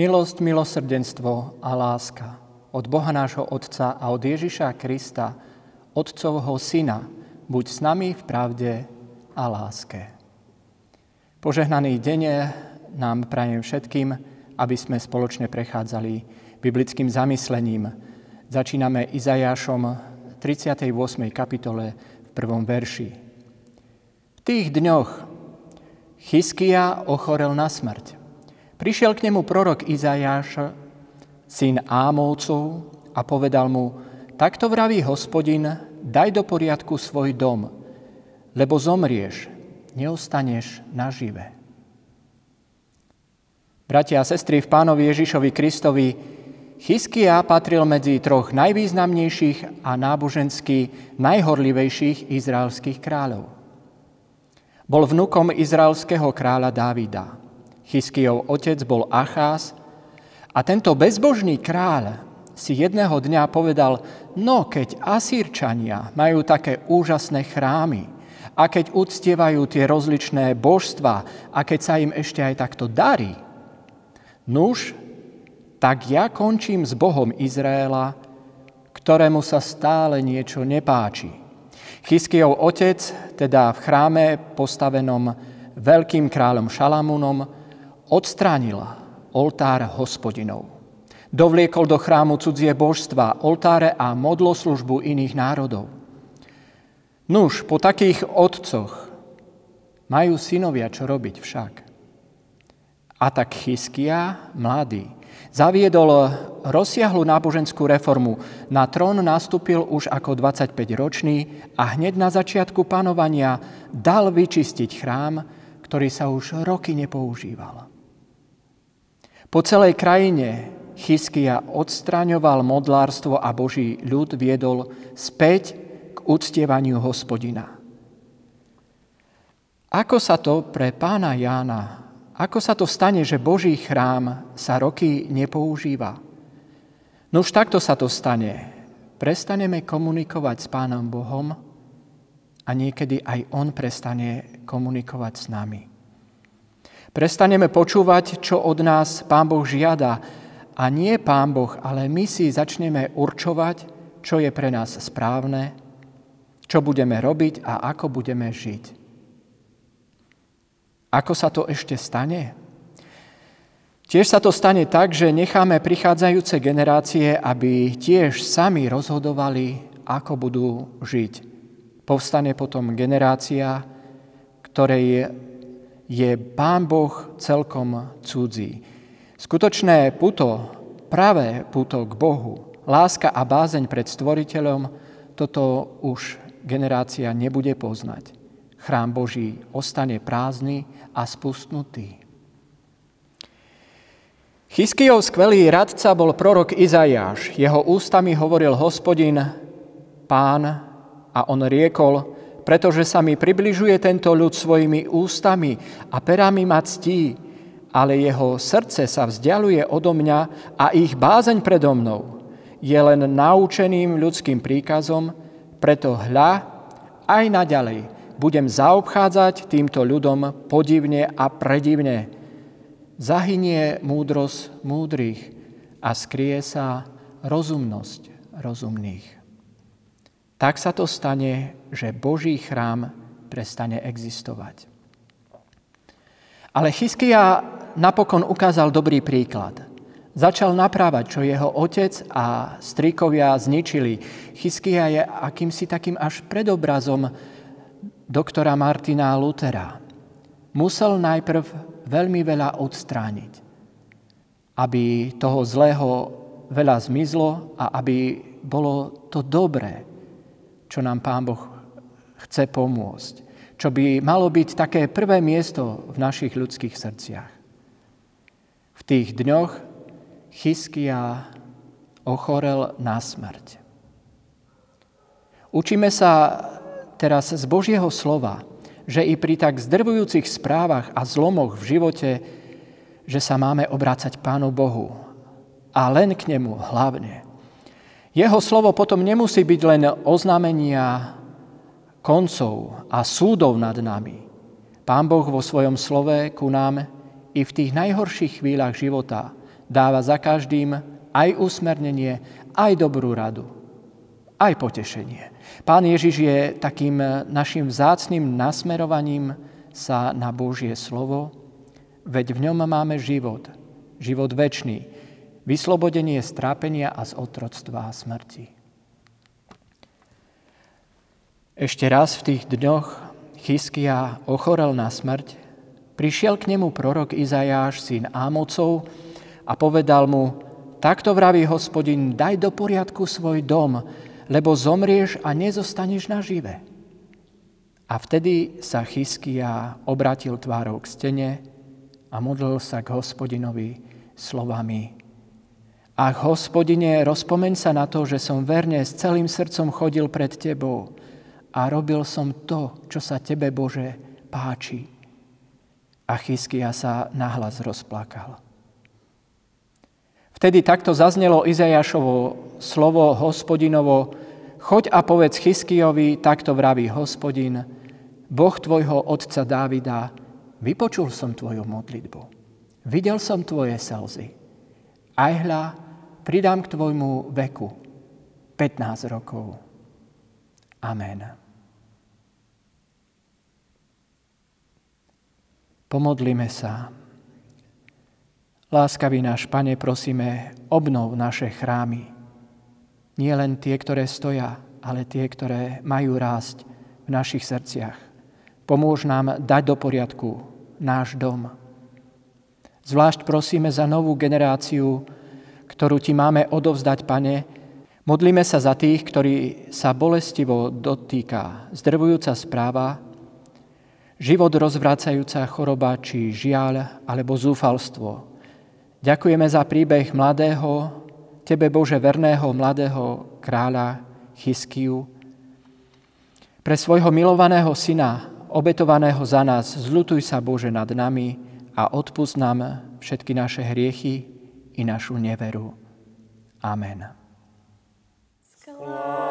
Milosť, milosrdenstvo a láska od Boha nášho Otca a od Ježiša Krista, Otcovho Syna, buď s nami v pravde a láske. Požehnaný deň nám prajem všetkým, aby sme spoločne prechádzali biblickým zamyslením. Začíname Izajášom 38. kapitole v prvom verši. V tých dňoch Chyskia ochorel na smrť. Prišiel k nemu prorok Izajáš, syn Ámovcov, a povedal mu, takto vraví hospodin, daj do poriadku svoj dom, lebo zomrieš, neostaneš nažive. Bratia a sestry, v pánovi Ježišovi Kristovi Chyskia patril medzi troch najvýznamnejších a nábožensky najhorlivejších izraelských kráľov. Bol vnukom izraelského kráľa Dávida. Chyskijov otec bol Achás a tento bezbožný kráľ si jedného dňa povedal, no keď Asírčania majú také úžasné chrámy a keď uctievajú tie rozličné božstva a keď sa im ešte aj takto darí, nuž, tak ja končím s Bohom Izraela, ktorému sa stále niečo nepáči. Chyskijov otec, teda v chráme postavenom veľkým kráľom Šalamúnom, odstránila oltár hospodinov. Dovliekol do chrámu cudzie božstva, oltáre a modloslužbu iných národov. Nuž, po takých otcoch majú synovia čo robiť však. A tak Chyskia, mladý, zaviedol rozsiahlu náboženskú reformu. Na trón nastúpil už ako 25-ročný a hneď na začiatku panovania dal vyčistiť chrám, ktorý sa už roky nepoužíval. Po celej krajine Chyskia odstraňoval modlárstvo a Boží ľud viedol späť k uctievaniu hospodina. Ako sa to pre pána Jána, ako sa to stane, že Boží chrám sa roky nepoužíva? No už takto sa to stane. Prestaneme komunikovať s pánom Bohom a niekedy aj on prestane komunikovať s nami. Prestaneme počúvať, čo od nás Pán Boh žiada. A nie Pán Boh, ale my si začneme určovať, čo je pre nás správne, čo budeme robiť a ako budeme žiť. Ako sa to ešte stane? Tiež sa to stane tak, že necháme prichádzajúce generácie, aby tiež sami rozhodovali, ako budú žiť. Povstane potom generácia, ktorej je Pán Boh celkom cudzí. Skutočné puto, pravé puto k Bohu, láska a bázeň pred Stvoriteľom, toto už generácia nebude poznať. Chrám Boží ostane prázdny a spustnutý. Chyskijov skvelý radca bol prorok Izajáš. Jeho ústami hovoril hospodin, pán, a on riekol, pretože sa mi približuje tento ľud svojimi ústami a perami ma ctí, ale jeho srdce sa vzdialuje odo mňa a ich bázeň predo mnou je len naučeným ľudským príkazom, preto hľa aj naďalej budem zaobchádzať týmto ľudom podivne a predivne. Zahynie múdrosť múdrych a skrie sa rozumnosť rozumných tak sa to stane, že Boží chrám prestane existovať. Ale Chyskia napokon ukázal dobrý príklad. Začal naprávať, čo jeho otec a strikovia zničili. Chyskia je akýmsi takým až predobrazom doktora Martina Lutera. Musel najprv veľmi veľa odstrániť, aby toho zlého veľa zmizlo a aby bolo to dobré, čo nám Pán Boh chce pomôcť. Čo by malo byť také prvé miesto v našich ľudských srdciach. V tých dňoch Chyskia ochorel na smrť. Učíme sa teraz z Božieho slova, že i pri tak zdrvujúcich správach a zlomoch v živote, že sa máme obrácať Pánu Bohu a len k Nemu hlavne. Jeho slovo potom nemusí byť len oznámenia koncov a súdov nad nami. Pán Boh vo svojom slove ku nám i v tých najhorších chvíľach života dáva za každým aj usmernenie, aj dobrú radu, aj potešenie. Pán Ježiš je takým našim vzácným nasmerovaním sa na Božie slovo, veď v ňom máme život, život väčší, vyslobodenie z trápenia a z otroctva a smrti. Ešte raz v tých dňoch Chyskia ochorel na smrť, prišiel k nemu prorok Izajáš, syn Ámocov, a povedal mu, takto vraví hospodin, daj do poriadku svoj dom, lebo zomrieš a nezostaneš nažive. A vtedy sa Chyskia obratil tvárou k stene a modlil sa k hospodinovi slovami. Ach, hospodine, rozpomeň sa na to, že som verne s celým srdcom chodil pred tebou a robil som to, čo sa tebe, Bože, páči. A Chyskia sa nahlas rozplakal. Vtedy takto zaznelo Izajašovo slovo hospodinovo, choď a povedz Chyskijovi, takto vraví hospodin, Boh tvojho otca Dávida, vypočul som tvoju modlitbu, videl som tvoje slzy. Aj hľa, pridám k tvojmu veku 15 rokov. Amen. Pomodlíme sa. Láskavý náš Pane, prosíme, obnov naše chrámy. Nie len tie, ktoré stoja, ale tie, ktoré majú rásť v našich srdciach. Pomôž nám dať do poriadku náš dom. Zvlášť prosíme za novú generáciu, ktorú Ti máme odovzdať, Pane. Modlíme sa za tých, ktorí sa bolestivo dotýka zdrvujúca správa, život rozvracajúca choroba či žiaľ alebo zúfalstvo, Ďakujeme za príbeh mladého, Tebe Bože verného mladého kráľa Chyskiu. Pre svojho milovaného syna, obetovaného za nás, zlutuj sa Bože nad nami a odpust nám všetky naše hriechy i našu neveru. Amen. Skláňam